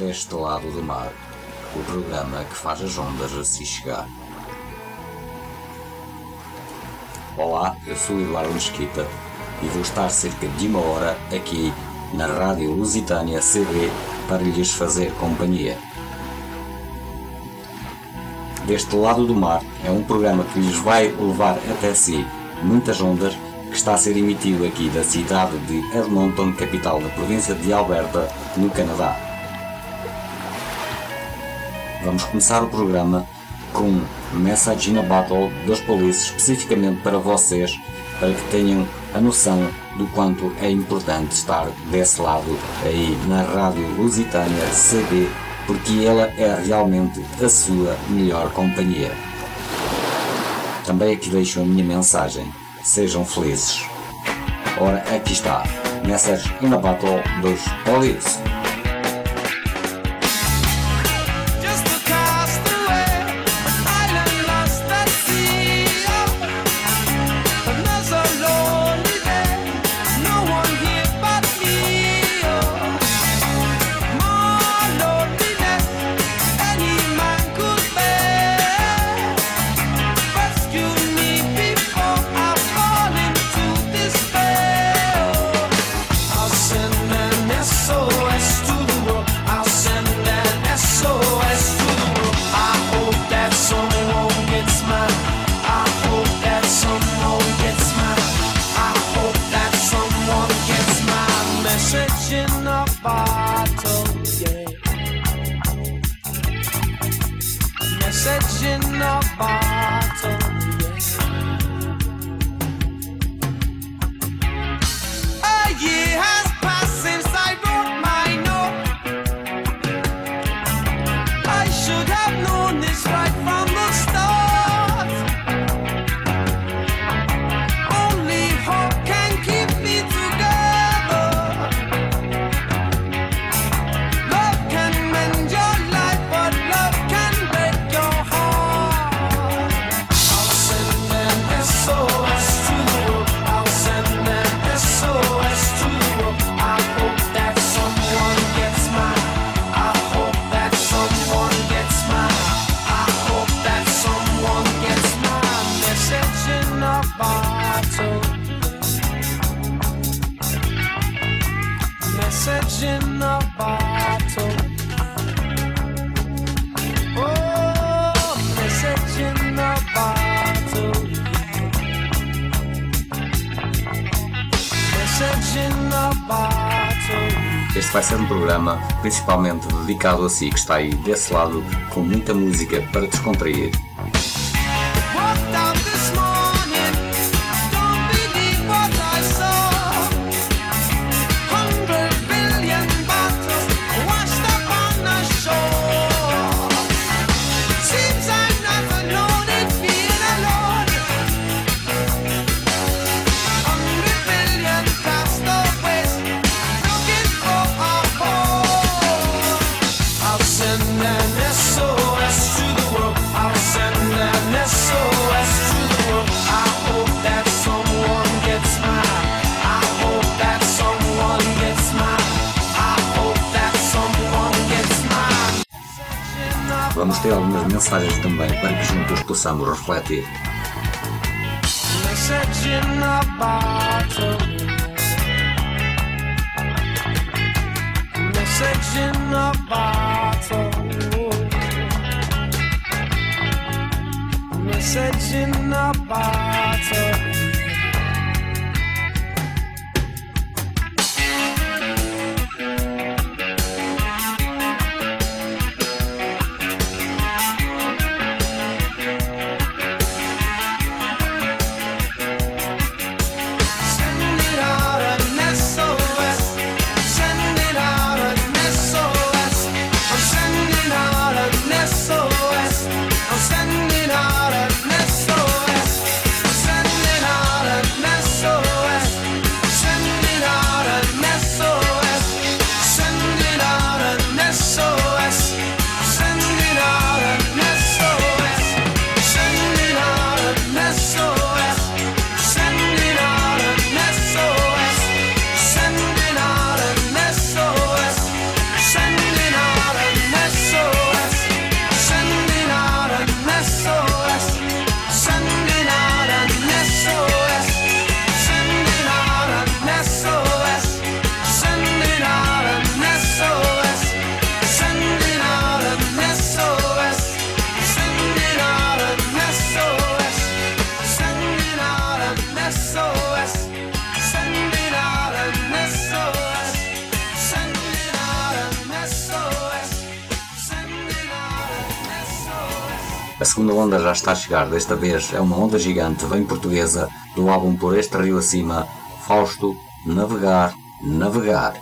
Deste Lado do Mar, o programa que faz as ondas a se chegar. Olá, eu sou Eduardo Mesquita e vou estar cerca de uma hora aqui na Rádio Lusitânia CB para lhes fazer companhia. Deste Lado do Mar é um programa que lhes vai levar até si muitas ondas que está a ser emitido aqui da cidade de Edmonton, capital da província de Alberta, no Canadá. Vamos começar o programa com Message in a Battle das Police especificamente para vocês, para que tenham a noção do quanto é importante estar desse lado aí na Rádio Lusitânia CB, porque ela é realmente a sua melhor companhia. Também aqui deixo a minha mensagem. Sejam felizes. Ora, aqui está. Message in a Battle dos Police. cartridge in a bottle, yeah. Message in a bottle. Este vai ser um programa principalmente dedicado a si que está aí desse lado com muita música para descontrair. Vamos ter algumas mensagens também para que juntos possamos refletir. Message in a bottle. A segunda onda já está a chegar, desta vez é uma onda gigante, bem portuguesa, do álbum Por Este Rio Acima, Fausto, Navegar, Navegar.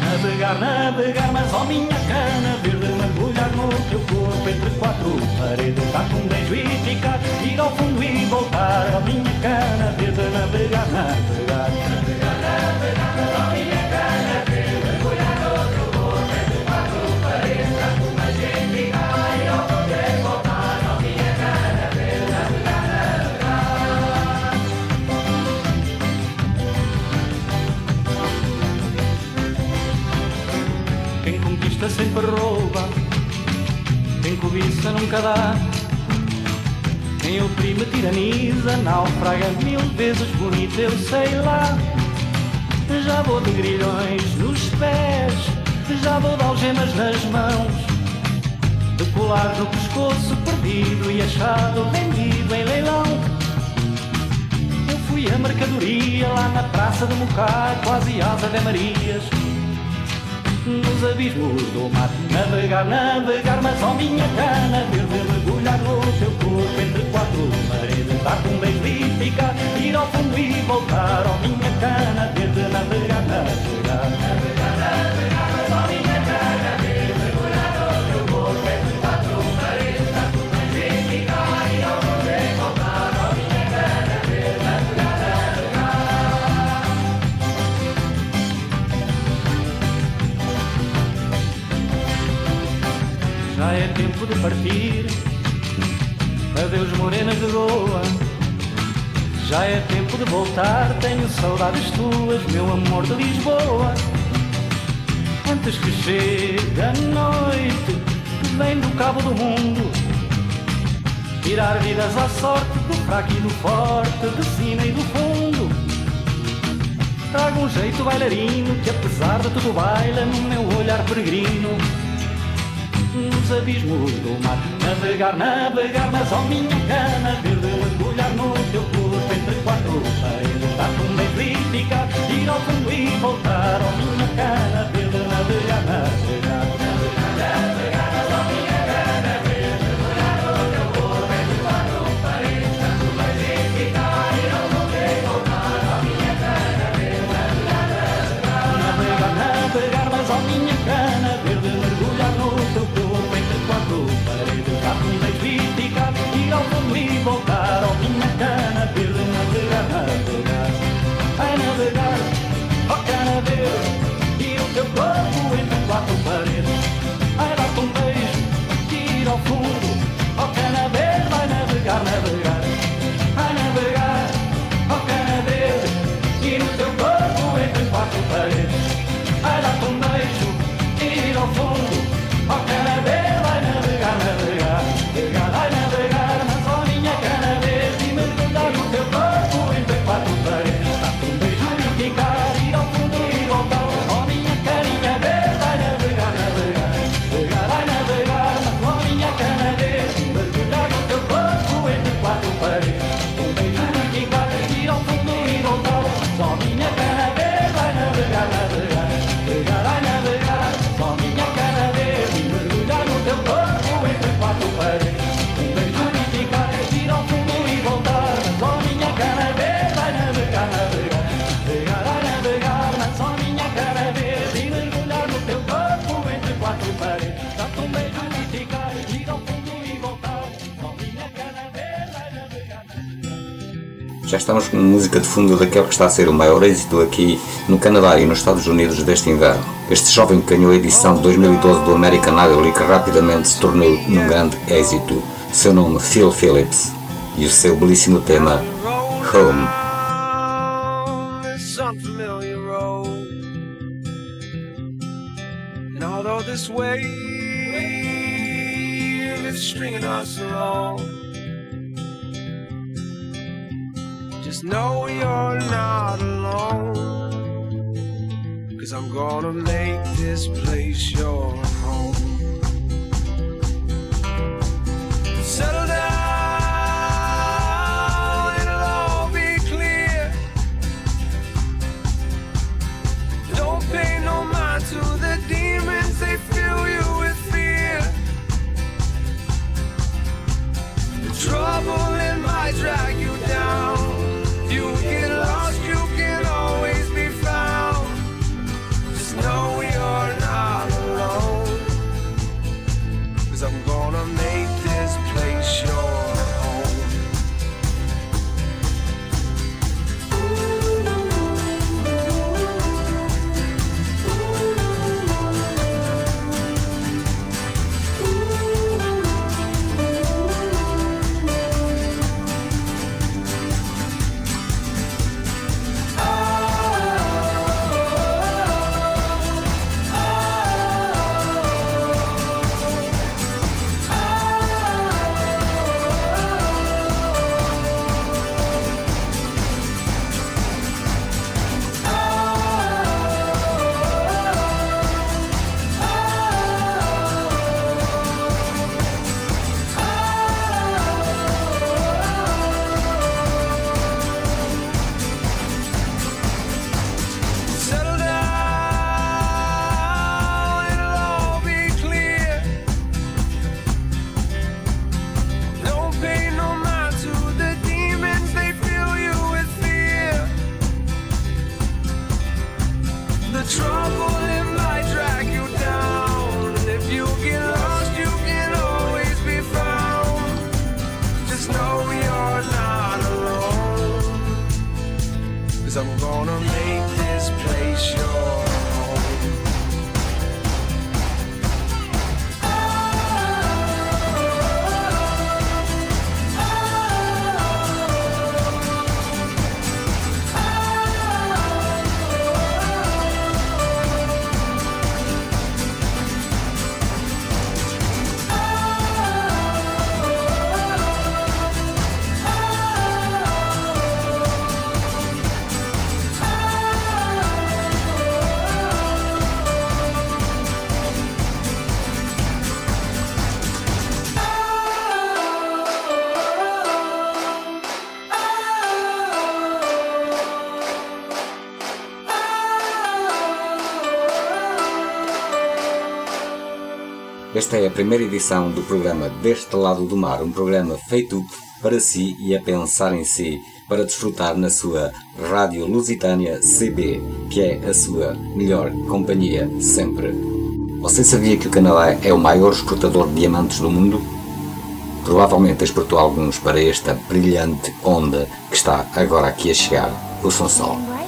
Navegar, navegar, mas ó minha cana verde Mergulhar no teu corpo entre quatro paredes Dar um beijo e ficar, ir ao fundo e voltar Ó minha cana verde, navegar, navegar Navegar, navegar, mas Conquista sempre rouba, quem cobiça nunca dá. Quem oprime tiraniza, naufraga mil vezes bonito, eu sei lá. Já vou de grilhões nos pés, já vou de algemas nas mãos. De colar no pescoço, perdido e achado, vendido em leilão. Eu fui a mercadoria lá na praça de Mocar, quase asa de Marias nos abismos do mar. Navegar, navegar, mas ó minha cana. Verde mergulhar no teu corpo Entre quatro paredes. Dar-te um beijo e ficar Ir ao fundo e voltar. Ó minha cana Verde navegar, navegar Navegar, navegar, de partir. Adeus, morenas de Goa. Já é tempo de voltar. Tenho saudades tuas, meu amor de Lisboa. Antes que chegue a noite, vem do cabo do mundo. Tirar vidas à sorte do fraco e do forte, de cima e do fundo. Traga um jeito bailarino que apesar de tudo baila no meu olhar peregrino nos abismos do mar. Navegar, navegar, mas ó minha cana Verde mergulhar no teu corpo Entre quatro paredes Dar-te um beijo e ficar Ir ao fundo e voltar Ó minha cana Verde navegar Navegar, E Já estamos com música de fundo daquele que está a ser o maior êxito aqui no Canadá e nos Estados Unidos deste inverno. Este jovem que ganhou a edição de 2012 do American Idol e que rapidamente se tornou num grande êxito. Seu nome Phil Phillips e o seu belíssimo tema Home. although this wave is stringing us along, just know you're not alone. Cause I'm gonna make this place your home. Esta é a primeira edição do programa Deste Lado do Mar, um programa feito para si e a pensar em si, para desfrutar na sua Rádio Lusitânia CB, que é a sua melhor companhia sempre. Você sabia que o Canadá é o maior exportador de diamantes do mundo? Provavelmente exportou alguns para esta brilhante onda que está agora aqui a chegar. O som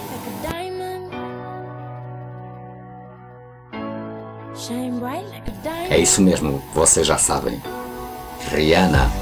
É isso mesmo, vocês já sabem. Rihanna.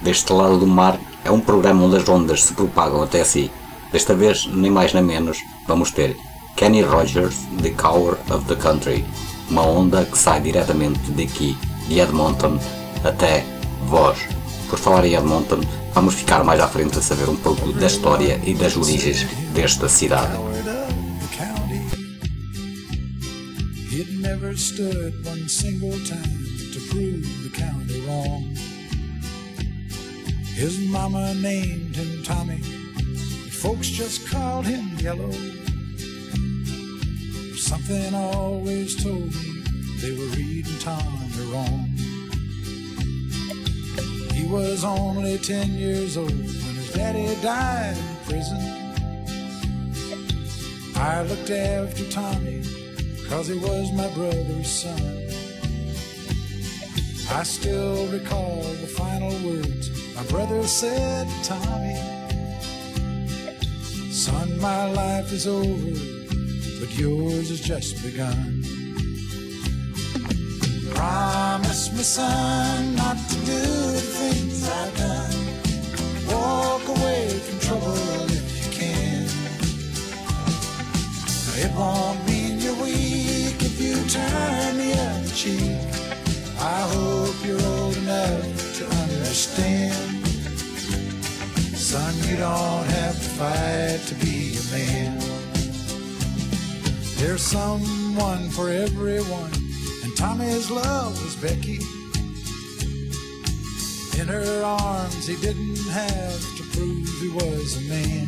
Deste lado do mar é um programa onde as ondas se propagam até si. Desta vez, nem mais nem menos, vamos ter Kenny Rogers, The Cower of the Country, uma onda que sai diretamente daqui, de Edmonton, até Voz. Por falar em Edmonton, vamos ficar mais à frente a saber um pouco da história e das origens desta cidade. Never stood one single time to prove the county wrong. His mama named him Tommy, folks just called him Yellow. Something always told me they were reading Tommy wrong. He was only ten years old when his daddy died in prison. I looked after Tommy cause he was my brother's son. I still recall the final words my brother said to Tommy. Son, my life is over, but yours has just begun. Promise me, son, not to do the things I've done. Walk away from trouble if you can. It won't mean turn the other cheek. I hope you're old enough to understand. Son, you don't have to fight to be a man. There's someone for everyone, and Tommy's love was Becky. In her arms, he didn't have to prove he was a man.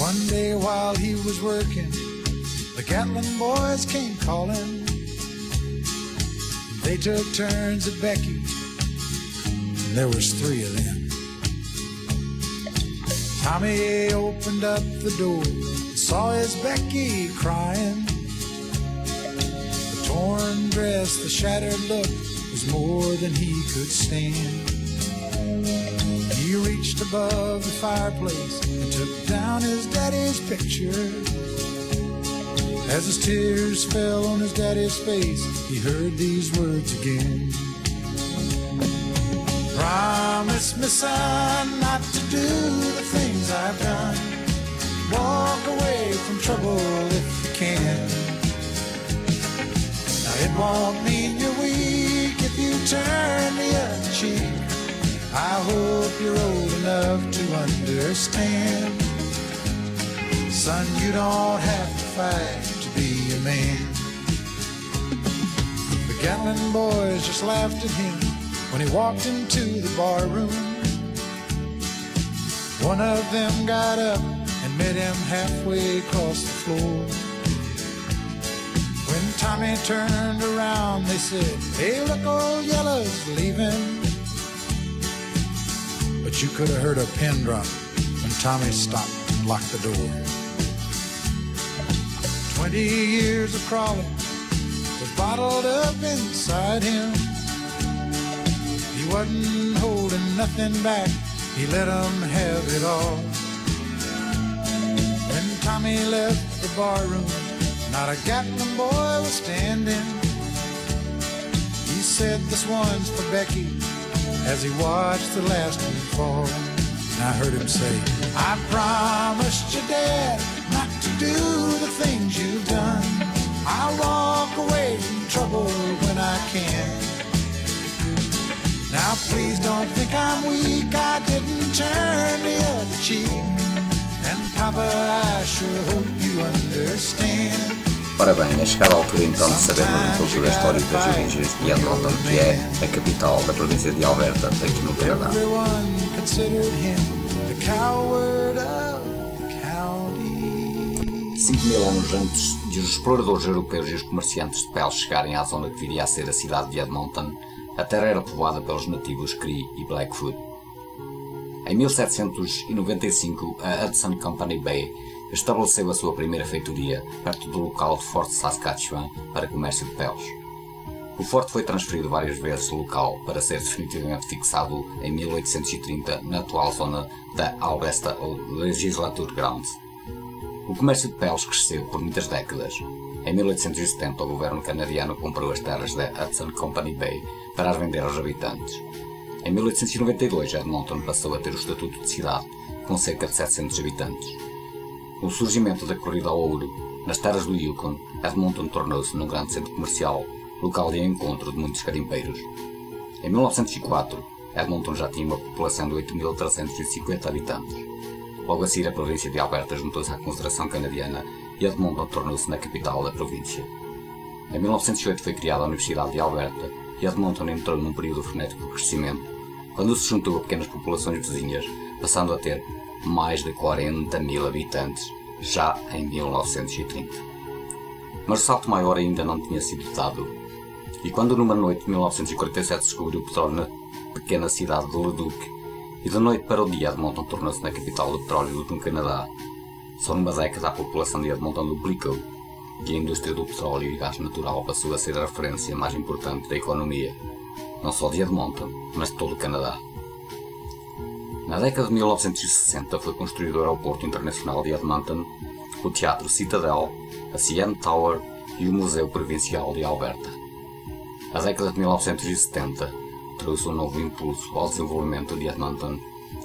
One day while he was working, the Gatlin boys came calling. They took turns at Becky, and there was three of them. Tommy opened up the door, and saw his Becky crying. The torn dress, the shattered look was more than he could stand. He reached above the fireplace and took down his daddy's picture. As his tears fell on his daddy's face, he heard these words again. Promise me, son, not to do the things I've done. Walk away from trouble if you can. Now it won't mean you're weak if you turn the other cheek. I hope you're old enough to understand. Son, you don't have to fight man. The Gatlin boys just laughed at him when he walked into the bar room. One of them got up and met him halfway across the floor. When Tommy turned around, they said, Hey, look, old Yellow's leaving. But you could have heard a pin drop when Tommy stopped and locked the door. Twenty years of crawling was bottled up inside him. He wasn't holding nothing back, he let let 'em have it all. When Tommy left the barroom, not a Gatlin boy was standing. He said, This one's for Becky, as he watched the last one fall. And I heard him say, I promised your dad not to do the things you've done. I'll walk away from trouble when I can. Now please don't think I'm weak, I didn't turn the other cheek. And Papa, I sure hope you understand. Ora bem, é chegada a altura então de sabermos um pouco da história das origens de Edmonton, que é a capital da província de Alberta, aqui no Canadá. 5 mil anos antes de os exploradores europeus e os comerciantes de pele chegarem à zona que viria a ser a cidade de Edmonton, a terra era povoada pelos nativos Cree e Blackfoot. Em 1795, a Hudson Company Bay estabeleceu a sua primeira feitoria perto do local de Fort Saskatchewan para comércio de peles. O forte foi transferido várias vezes do local para ser definitivamente fixado em 1830 na atual zona da Augusta Legislature Grounds. O comércio de peles cresceu por muitas décadas. Em 1870, o governo canadiano comprou as terras da Hudson Company Bay para as vender aos habitantes. Em 1892, Edmonton passou a ter o estatuto de cidade, com cerca de 700 habitantes. O surgimento da corrida ao ouro, nas terras do Yukon, Edmonton tornou-se num grande centro comercial, local de encontro de muitos garimpeiros. Em 1904, Edmonton já tinha uma população de 8.350 habitantes. Logo a seguir, a província de Alberta juntou-se à Confederação Canadiana e Edmonton tornou-se na capital da província. Em 1908 foi criada a Universidade de Alberta e Edmonton entrou num período frenético de crescimento, quando se juntou a pequenas populações vizinhas, passando a ter mais de 40 mil habitantes, já em 1930. Mas o salto maior ainda não tinha sido dado, e quando numa noite de 1947 descobriu o petróleo na pequena cidade de Leduc, e de noite para o dia Edmonton tornou-se na capital do petróleo do Canadá, só numa década a população de Edmonton duplicou. e a indústria do petróleo e gás natural passou a ser a referência mais importante da economia, não só de Edmonton, mas de todo o Canadá. Na década de 1960 foi construído o Aeroporto Internacional de Edmonton, o Teatro Citadel, a CN Tower e o Museu Provincial de Alberta. A década de 1970 trouxe um novo impulso ao desenvolvimento de Edmonton,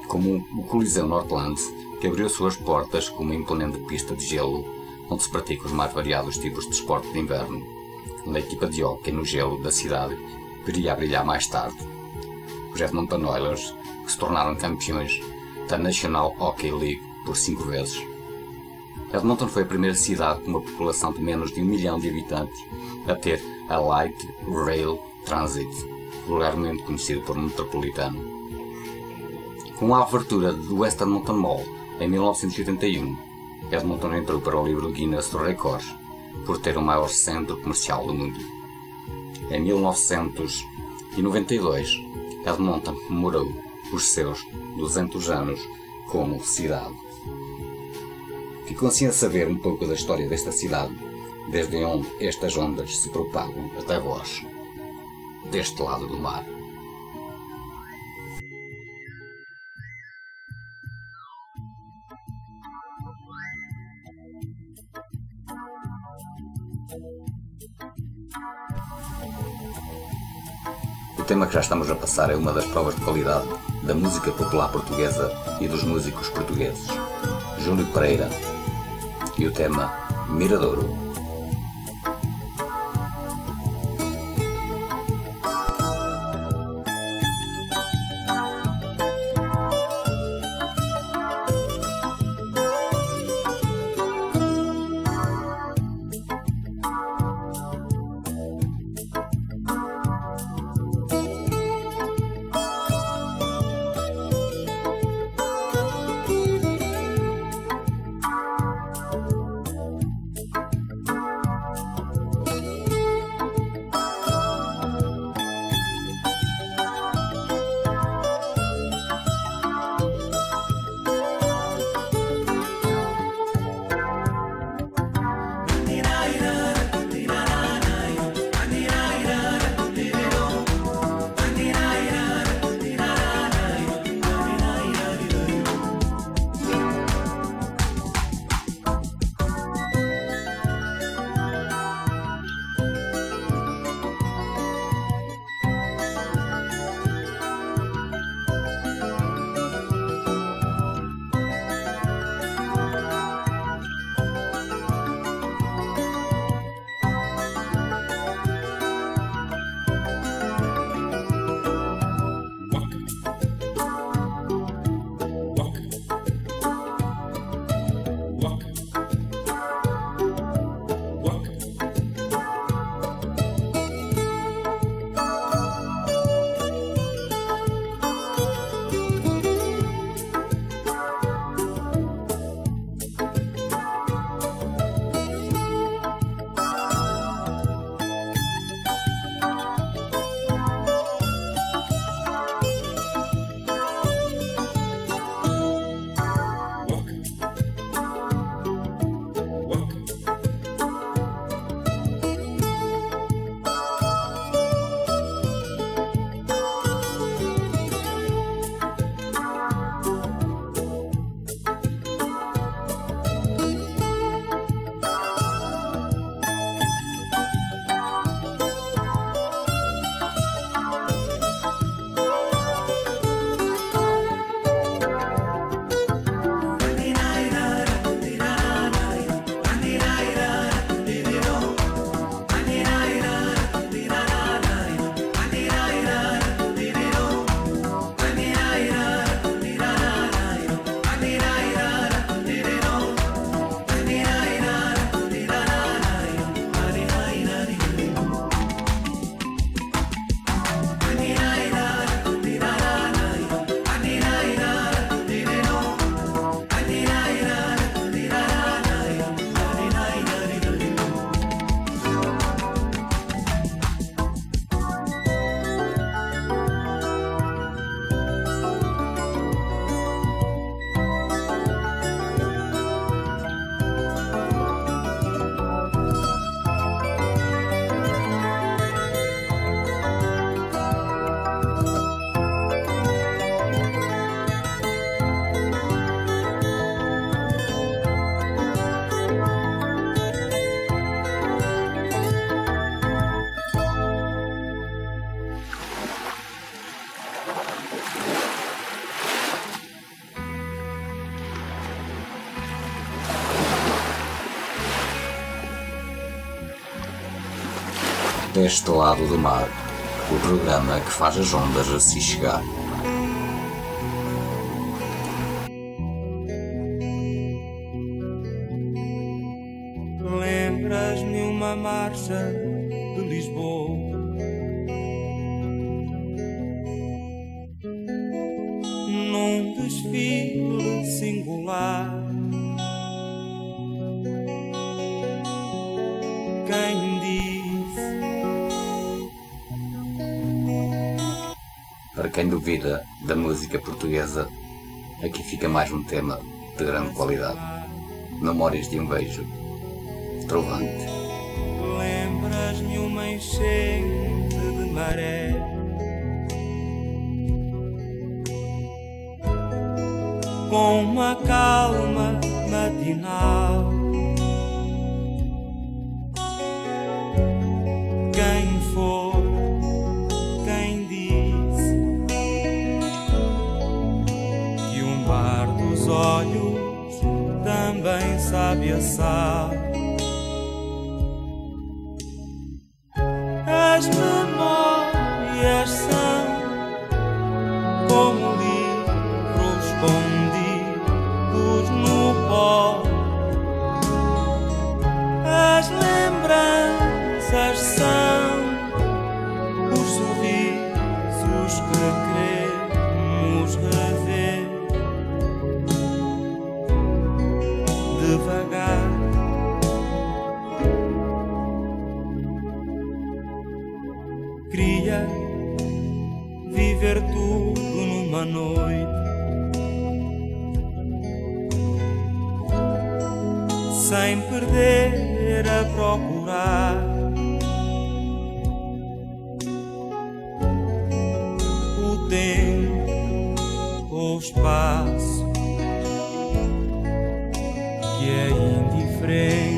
como o Coliseu Northlands, que abriu suas portas com uma imponente pista de gelo, onde se praticam os mais variados tipos de esporte de inverno, onde a equipa de hóquei no gelo da cidade viria a brilhar mais tarde. Os Edmonton Oilers, que se tornaram campeões da National Hockey League por cinco vezes. Edmonton foi a primeira cidade com uma população de menos de um milhão de habitantes a ter a Light Rail Transit, vulgarmente conhecido por metropolitano. Com a abertura do West Edmonton Mall em 1981, Edmonton entrou para o livro Guinness dos Records por ter o maior centro comercial do mundo. Em 1992, Edmonton comemorou os seus 200 anos como cidade. Ficou assim a saber um pouco da história desta cidade, desde onde estas ondas se propagam até vós, deste lado do mar. O tema que já estamos a passar é uma das provas de qualidade da música popular portuguesa e dos músicos portugueses. Júlio Pereira e o tema Miradouro. Deste lado do mar, o programa que faz as ondas a se chegar. Duvida da música portuguesa, aqui fica mais um tema de grande qualidade. Memórias de um beijo. Trovante. Lembras-me uma enchente de maré? Com uma calma matinal. Sabe Queria viver tudo numa noite. Sem perder a procurar. O tempo, o espaço que é indiferente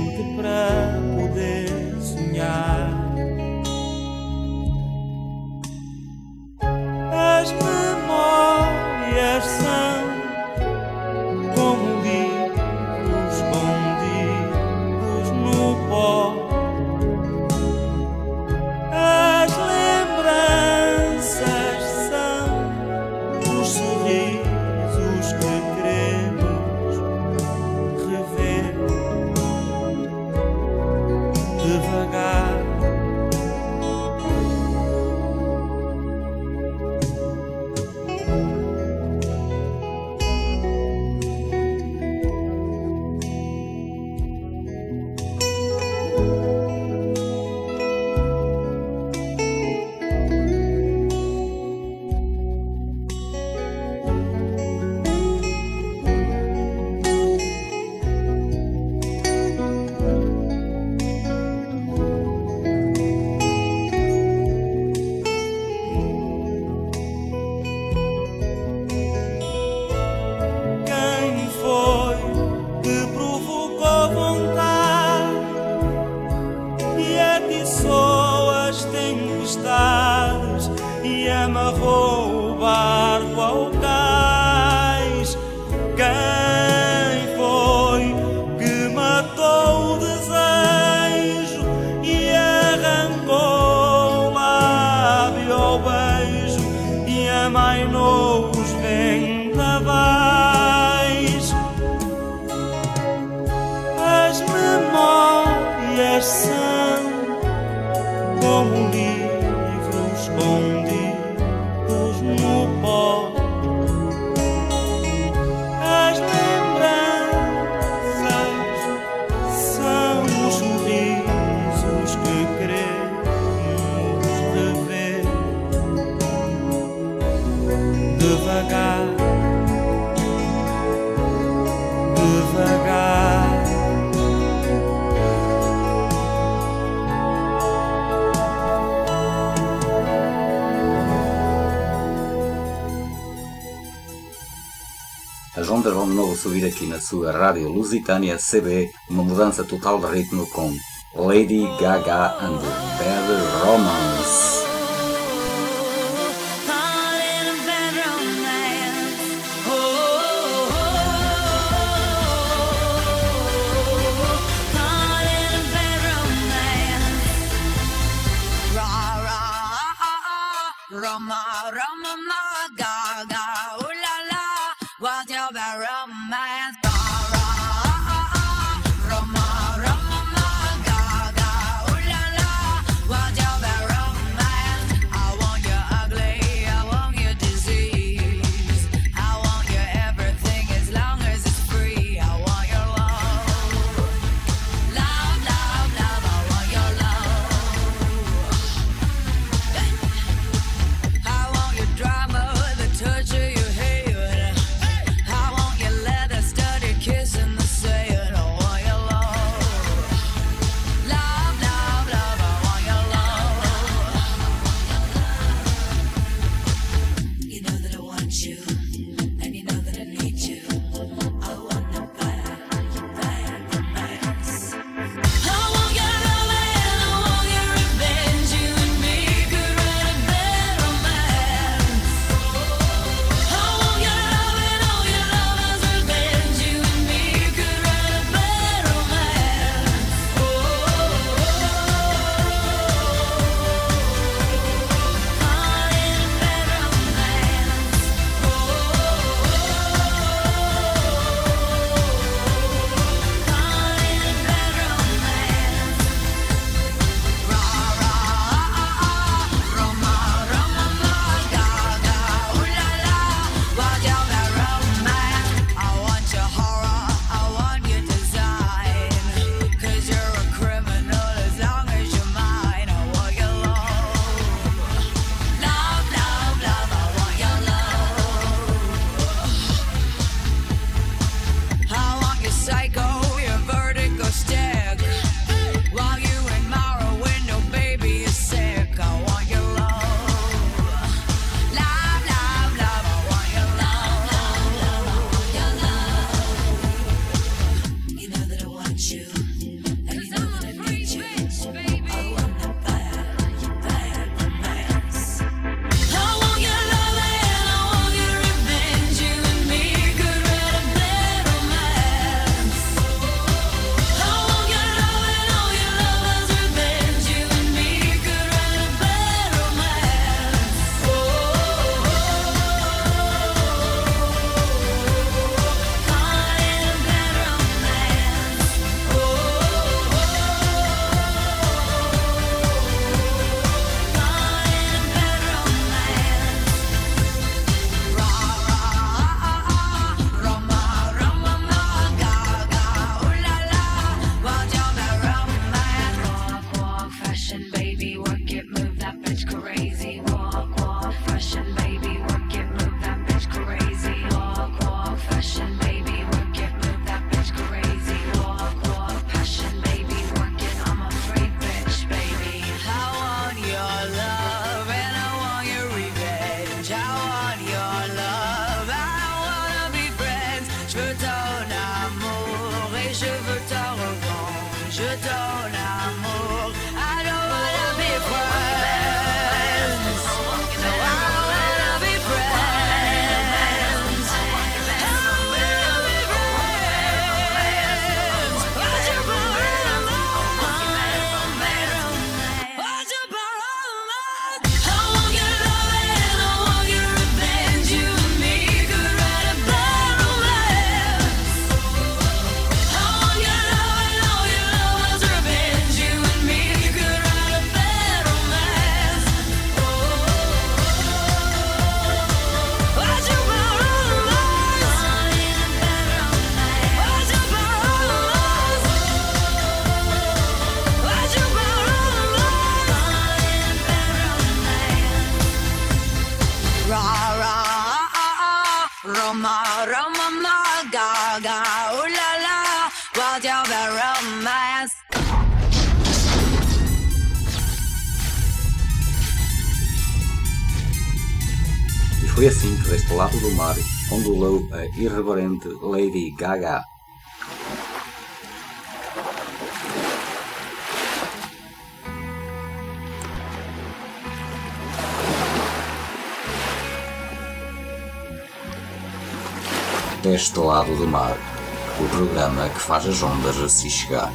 subir aqui na sua rádio Lusitânia CB, uma mudança total de ritmo com Lady Gaga and Bad Romance. E foi assim que deste lado do mar ondulou a irreverente Lady Gaga. Deste lado do mar, o programa que faz as ondas a se chegar.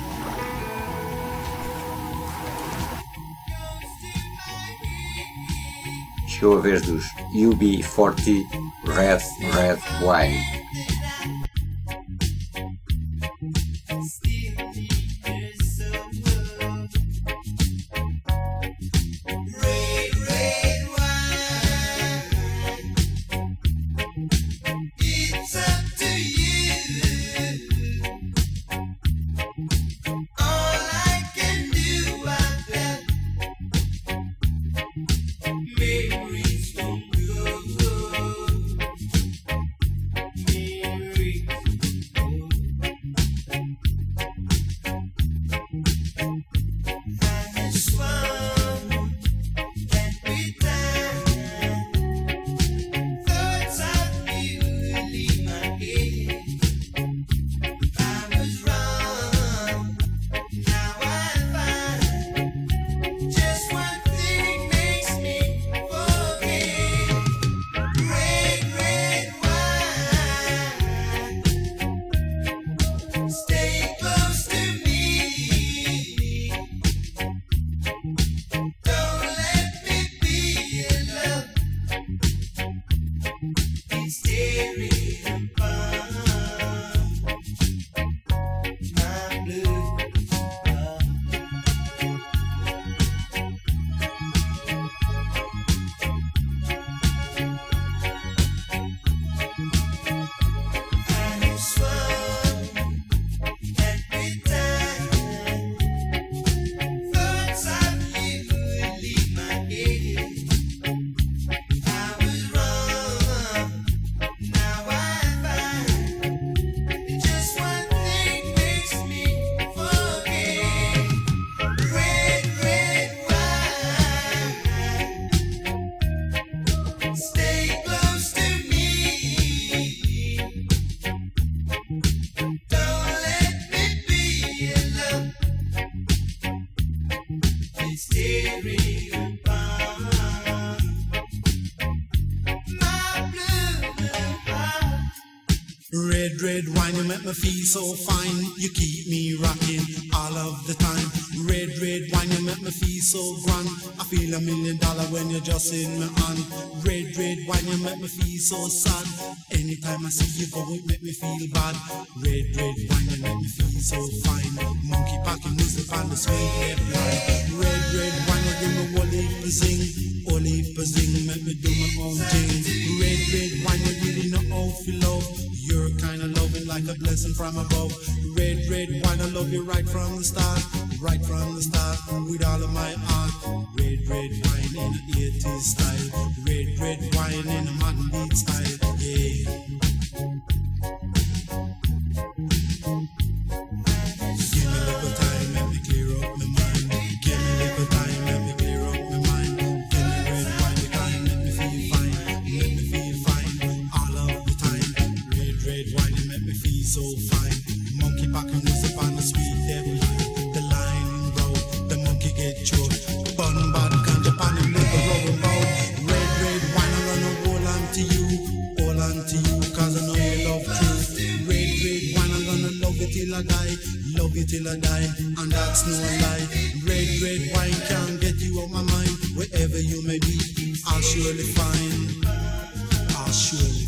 Chegou a vez dos UB40 Red Red Wine. so fine, you keep me rocking all of the time. Red, red wine, you make me feel so grand. I feel a million dollar when you're just in my hand. Red, red wine, you make me feel so sad. The. The monkey a rubber. Red red wine I run a roll onto you, all onto you, cause I know you love truth. Red red wine I gonna love you till I die, love you till I die, and that's no lie. Red red wine can't get you out my mind, wherever you may be, I'll surely find, I'll surely.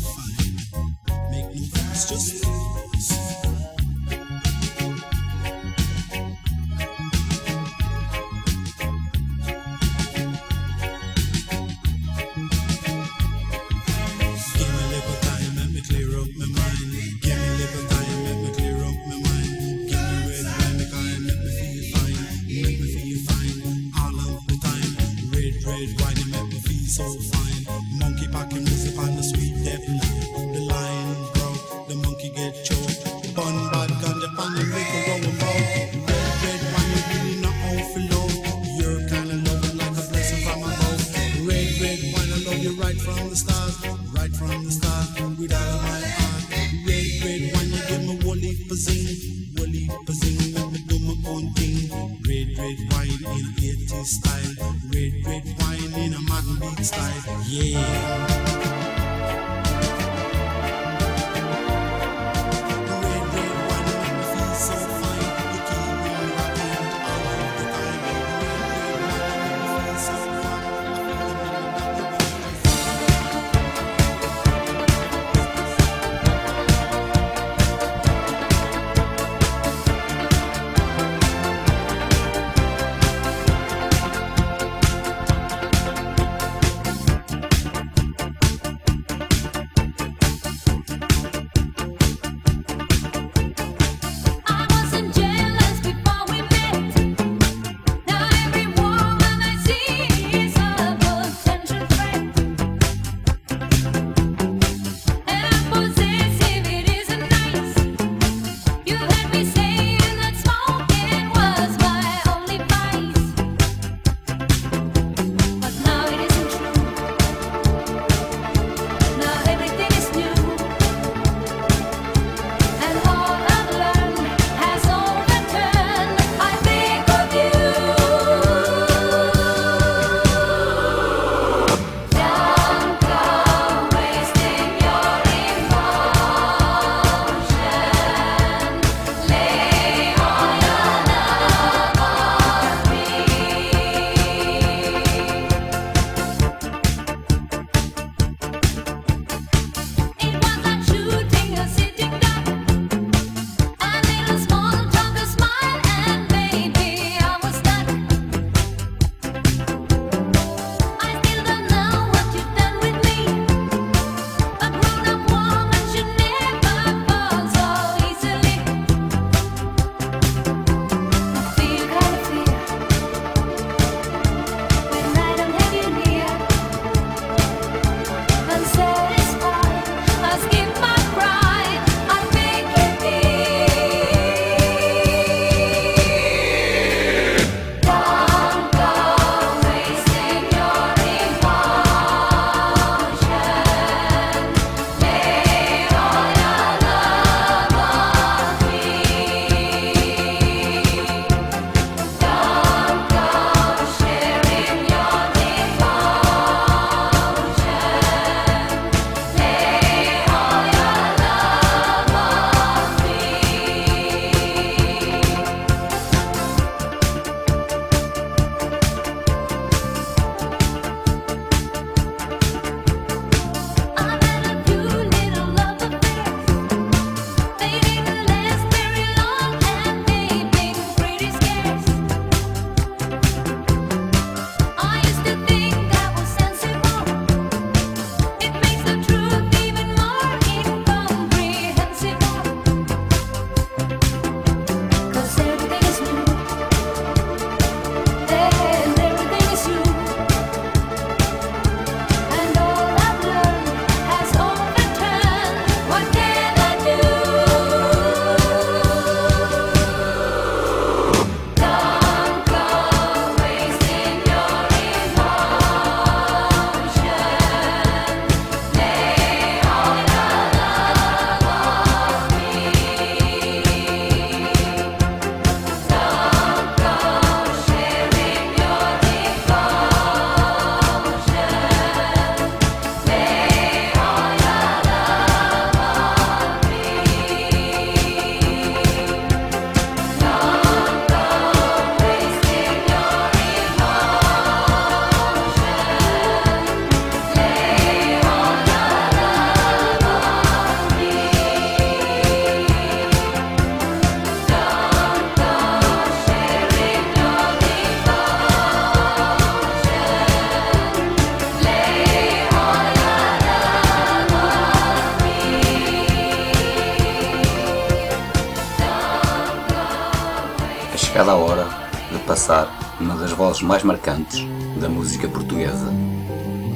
Vozes mais marcantes da música portuguesa.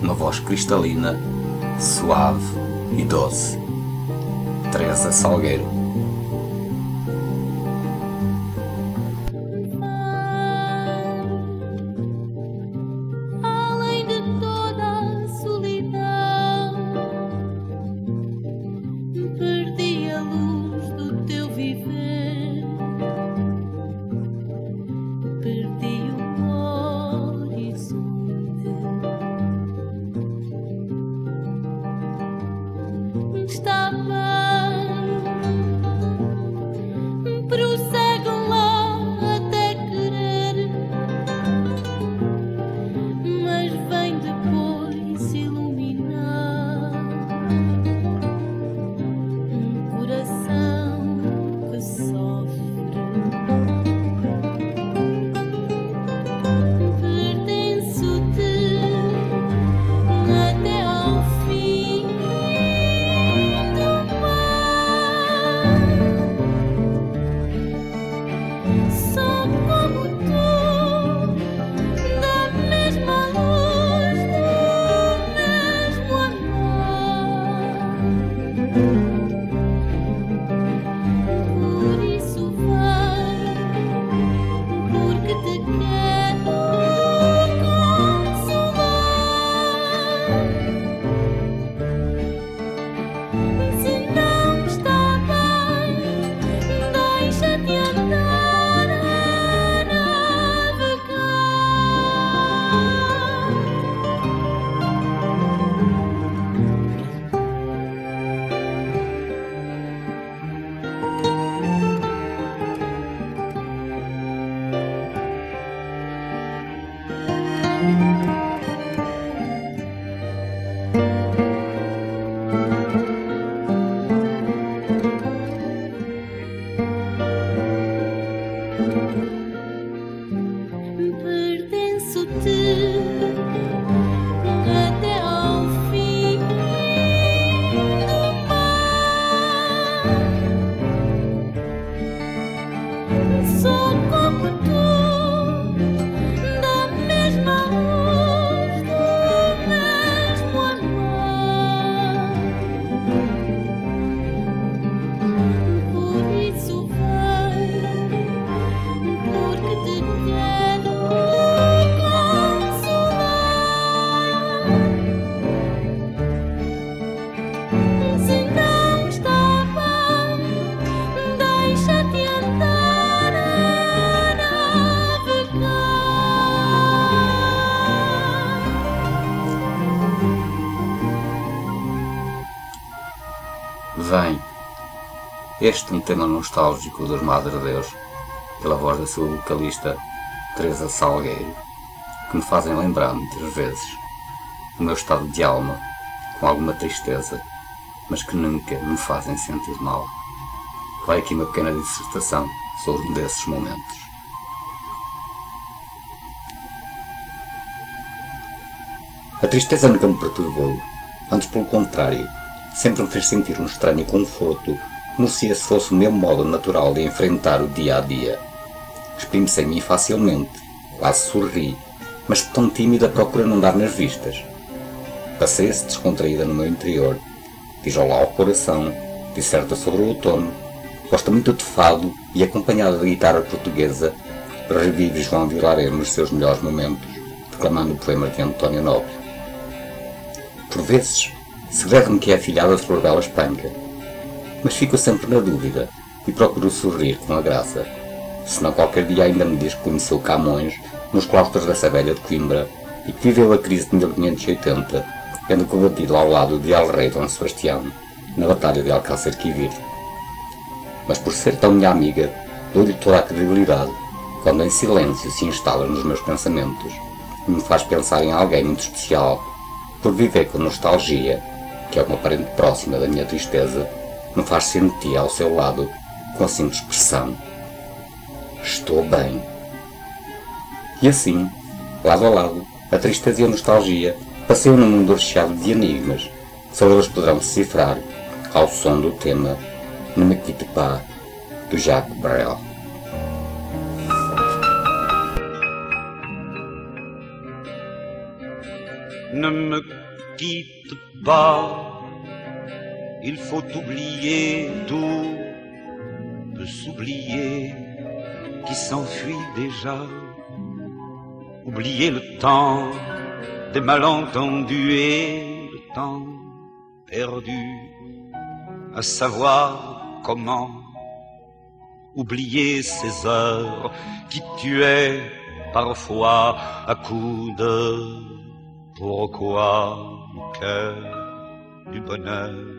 Uma voz cristalina, suave e doce. Teresa Salgueiro. Este um tema nostálgico dos Madre Deus, pela voz da sua vocalista Teresa Salgueiro, que me fazem lembrar muitas vezes o meu estado de alma, com alguma tristeza, mas que nunca me fazem sentir mal. Vai aqui uma pequena dissertação sobre um desses momentos. A tristeza nunca me perturbou, antes pelo contrário, sempre me fez sentir um estranho conforto, como se esse fosse o meu modo natural de enfrentar o dia a dia. Exprime-se em mim facilmente, quase sorri, mas tão tímida procura não dar nas vistas. Passei-se descontraída no meu interior, diz olá ao coração, disserta sobre o outono, gosta muito de fado e acompanhada de guitarra portuguesa, revive João Vilaré nos seus melhores momentos, declamando poemas de António Nobre. Por vezes, segredo-me que é afilhada de Florbela Espanca, mas fico sempre na dúvida e procuro sorrir com a graça. Senão qualquer dia ainda me diz que conheceu Camões nos claustros dessa velha de Coimbra e que viveu a crise de 1580, tendo combatido ao lado de El Rei Dom Sebastião na Batalha de Alcácer Quibir. Mas por ser tão minha amiga, dou-lhe toda a credibilidade quando em silêncio se instala nos meus pensamentos e me faz pensar em alguém muito especial por viver com nostalgia, que é uma parente próxima da minha tristeza, um faz sentir ao seu lado, com a simples expressão: Estou bem. E assim, lado a lado, a tristeza e a nostalgia passeiam num mundo recheado de enigmas. Só eles poderão decifrar, ao som do tema Nemequitepá, do Jacques Brel. Não me quitte pas. Il faut oublier tout, peut s'oublier qui s'enfuit déjà. Oublier le temps des malentendus et le temps perdu à savoir comment oublier ces heures qui tuaient parfois à coups de pourquoi mon cœur du bonheur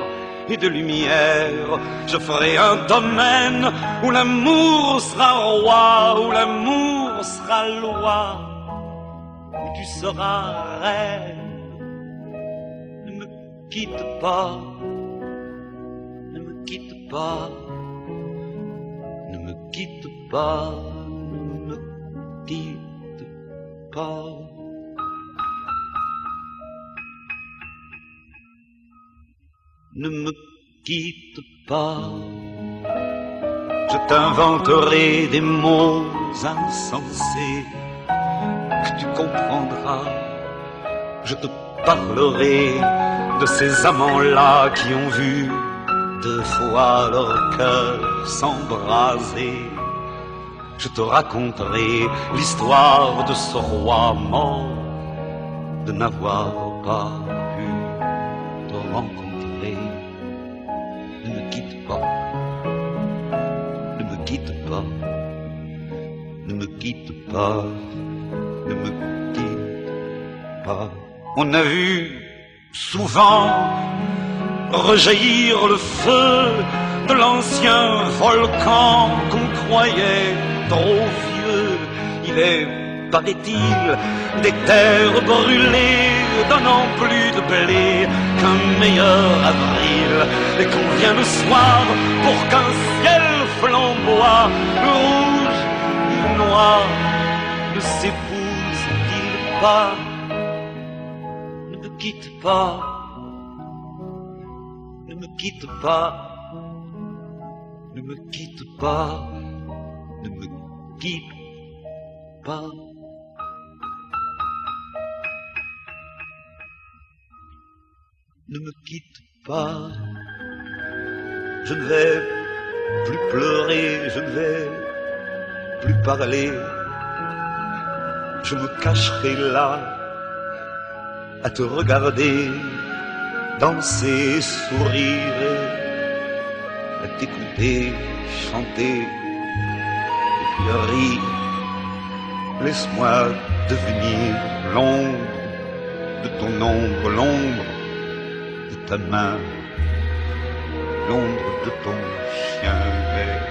et de lumière. Je ferai un domaine où l'amour sera roi, où l'amour sera loi, où tu seras reine. Ne me quitte pas, ne me quitte pas, ne me quitte pas, ne me quitte pas. Ne me quitte pas, je t'inventerai des mots insensés que tu comprendras. Je te parlerai de ces amants-là qui ont vu deux fois leur cœur s'embraser. Je te raconterai l'histoire de ce roi mort, de n'avoir pas pu te rencontrer. Quitte pas, ne me quitte pas. On a vu souvent rejaillir le feu de l'ancien volcan qu'on croyait trop vieux. Il est, paraît-il, des terres brûlées donnant plus de blé qu'un meilleur avril. Et qu'on vient le soir pour qu'un ciel flamboie, ne s'épouse-t-il pas. Ne me quitte pas. Ne me quitte pas, ne me quitte pas, ne me quitte pas. Ne me quitte pas, je ne vais plus pleurer, je ne vais plus parler, je me cacherai là à te regarder danser, sourire, à t'écouter, chanter, et puis rire. Laisse-moi devenir l'ombre de ton ombre, l'ombre de ta main, l'ombre de ton chien. Mais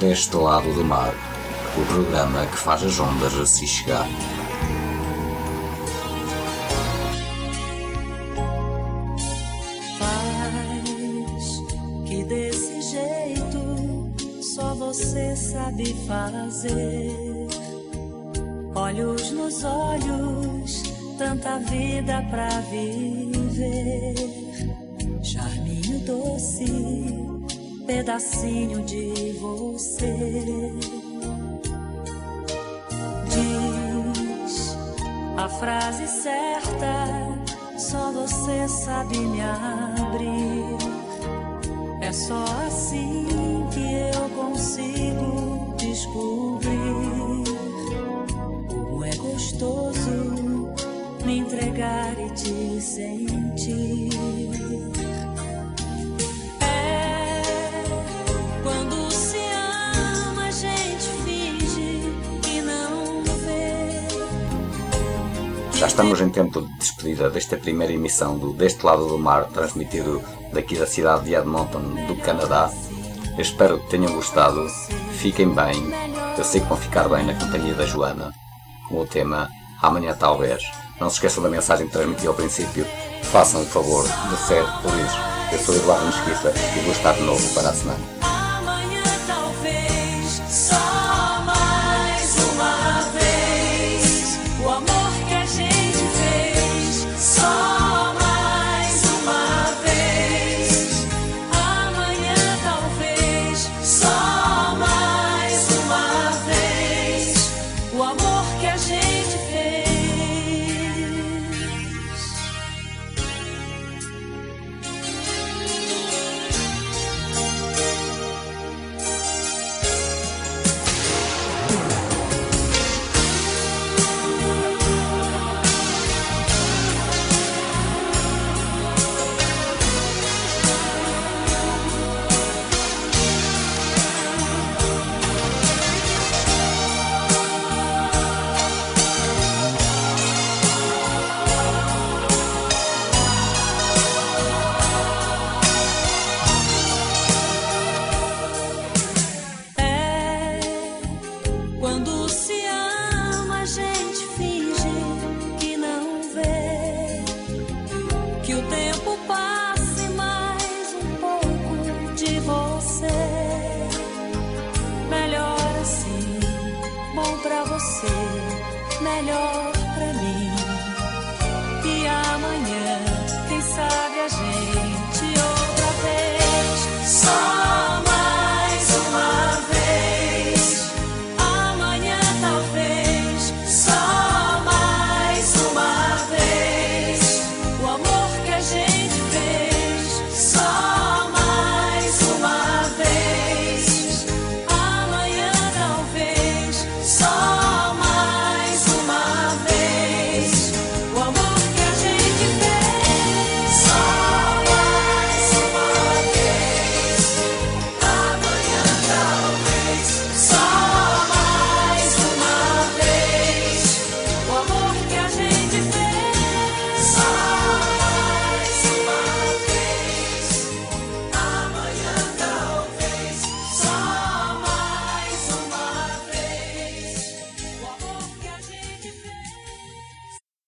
Deste lado do mar, o programa que faz as ondas a se chegar. Faz que desse jeito só você sabe fazer. Olhos nos olhos, tanta vida pra viver. Charminho doce, pedacinho de você. Diz a frase certa, só você sabe me abrir. É só assim que eu consigo descobrir como é gostoso me entregar e te sentir. Já estamos em tempo de despedida desta primeira emissão do Deste Lado do Mar, transmitido daqui da cidade de Edmonton, do Canadá. Eu espero que tenham gostado. Fiquem bem. Eu sei que vão ficar bem na companhia da Joana, com o tema Amanhã Talvez. Não se esqueçam da mensagem que transmiti ao princípio. Façam o favor de ser felizes. Eu sou Eduardo Mesquita e vou estar de novo para a semana.